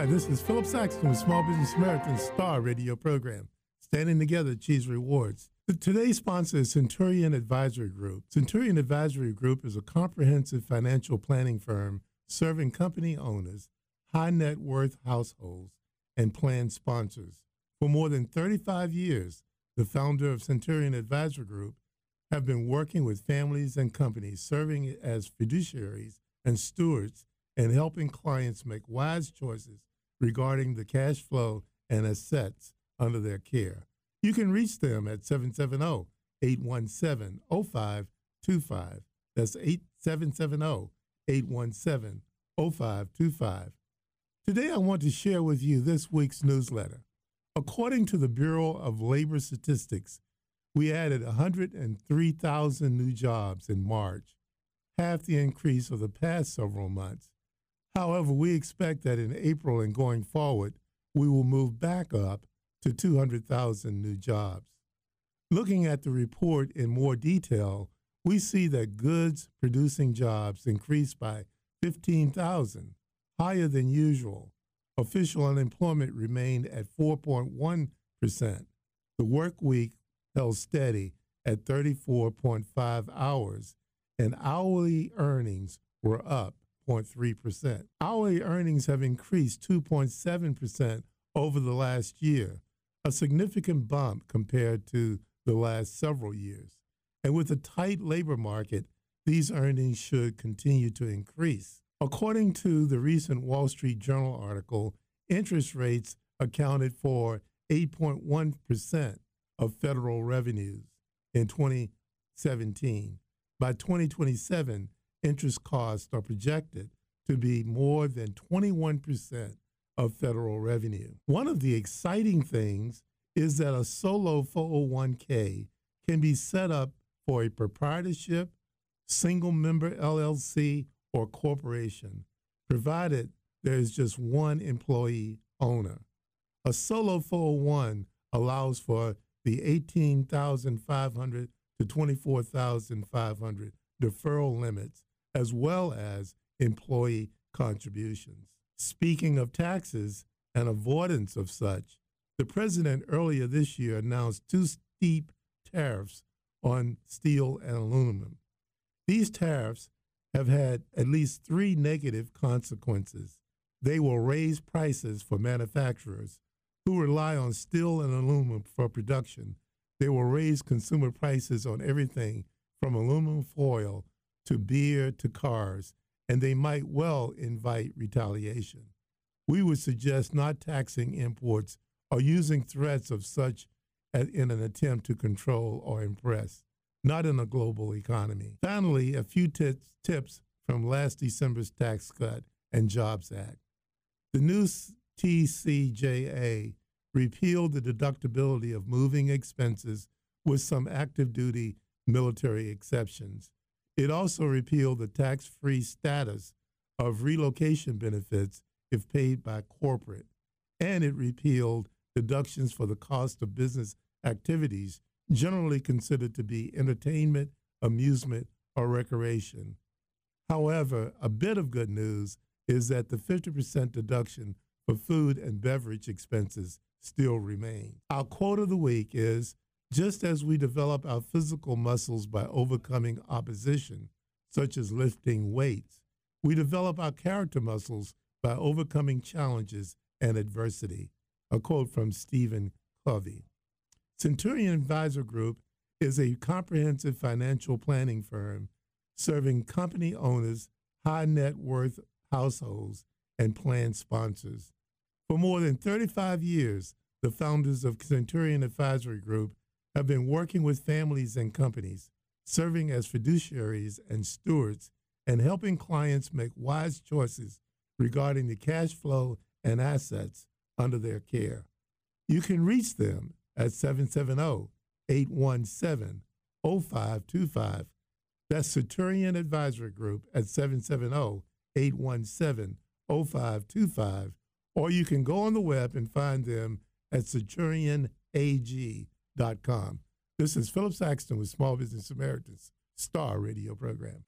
Hi, this is Phillip Saxton with Small Business American's Star Radio program, Standing Together Achieves Rewards. Today's sponsor is Centurion Advisory Group. Centurion Advisory Group is a comprehensive financial planning firm serving company owners, high net worth households, and plan sponsors. For more than 35 years, the founder of Centurion Advisory Group have been working with families and companies serving as fiduciaries and stewards and helping clients make wise choices regarding the cash flow and assets under their care. You can reach them at 770 817 0525. That's 8770 817 0525. Today, I want to share with you this week's newsletter. According to the Bureau of Labor Statistics, we added 103,000 new jobs in March, half the increase of the past several months. However, we expect that in April and going forward, we will move back up to 200,000 new jobs. Looking at the report in more detail, we see that goods producing jobs increased by 15,000, higher than usual. Official unemployment remained at 4.1%. The work week held steady at 34.5 hours, and hourly earnings were up 2.3%. Hourly earnings have increased 2.7% over the last year, a significant bump compared to the last several years. And with a tight labor market, these earnings should continue to increase. According to the recent Wall Street Journal article, interest rates accounted for 8.1% of federal revenues in 2017. By 2027, interest costs are projected to be more than 21% of federal revenue. One of the exciting things is that a solo 401k can be set up for a proprietorship, single member LLC, or corporation, provided there is just one employee owner. A solo 401 allows for the 18,500 to 24,500 deferral limits as well as employee contributions. Speaking of taxes and avoidance of such, the president earlier this year announced two steep tariffs on steel and aluminum. These tariffs have had at least three negative consequences. They will raise prices for manufacturers who rely on steel and aluminum for production. They will raise consumer prices on everything from aluminum foil to beer to cars, and they might well invite retaliation. We would suggest not taxing imports or using threats of such in an attempt to control or impress, not in a global economy. Finally, a few t- tips from last December's Tax Cut and Jobs Act. The new TCJA repealed the deductibility of moving expenses with some active duty military exceptions. It also repealed the tax free status of relocation benefits if paid by corporate, and it repealed deductions for the cost of business activities generally considered to be entertainment, amusement, or recreation. However, a bit of good news is that the 50% deduction for food and beverage expenses still remains. Our quote of the week is just as we develop our physical muscles by overcoming opposition, such as lifting weights, we develop our character muscles by overcoming challenges and adversity. A quote from Stephen Covey. Centurion Advisor Group is a comprehensive financial planning firm serving company owners, high net worth households, and plan sponsors. For more than 35 years, the founders of Centurion Advisory Group have been working with families and companies, serving as fiduciaries and stewards, and helping clients make wise choices regarding the cash flow and assets under their care. You can reach them at 770 817 0525. That's Centurion Advisory Group at 770 817 0525. Or you can go on the web and find them at centurionag.com this is Phillip Saxton with Small Business Americans Star Radio Program.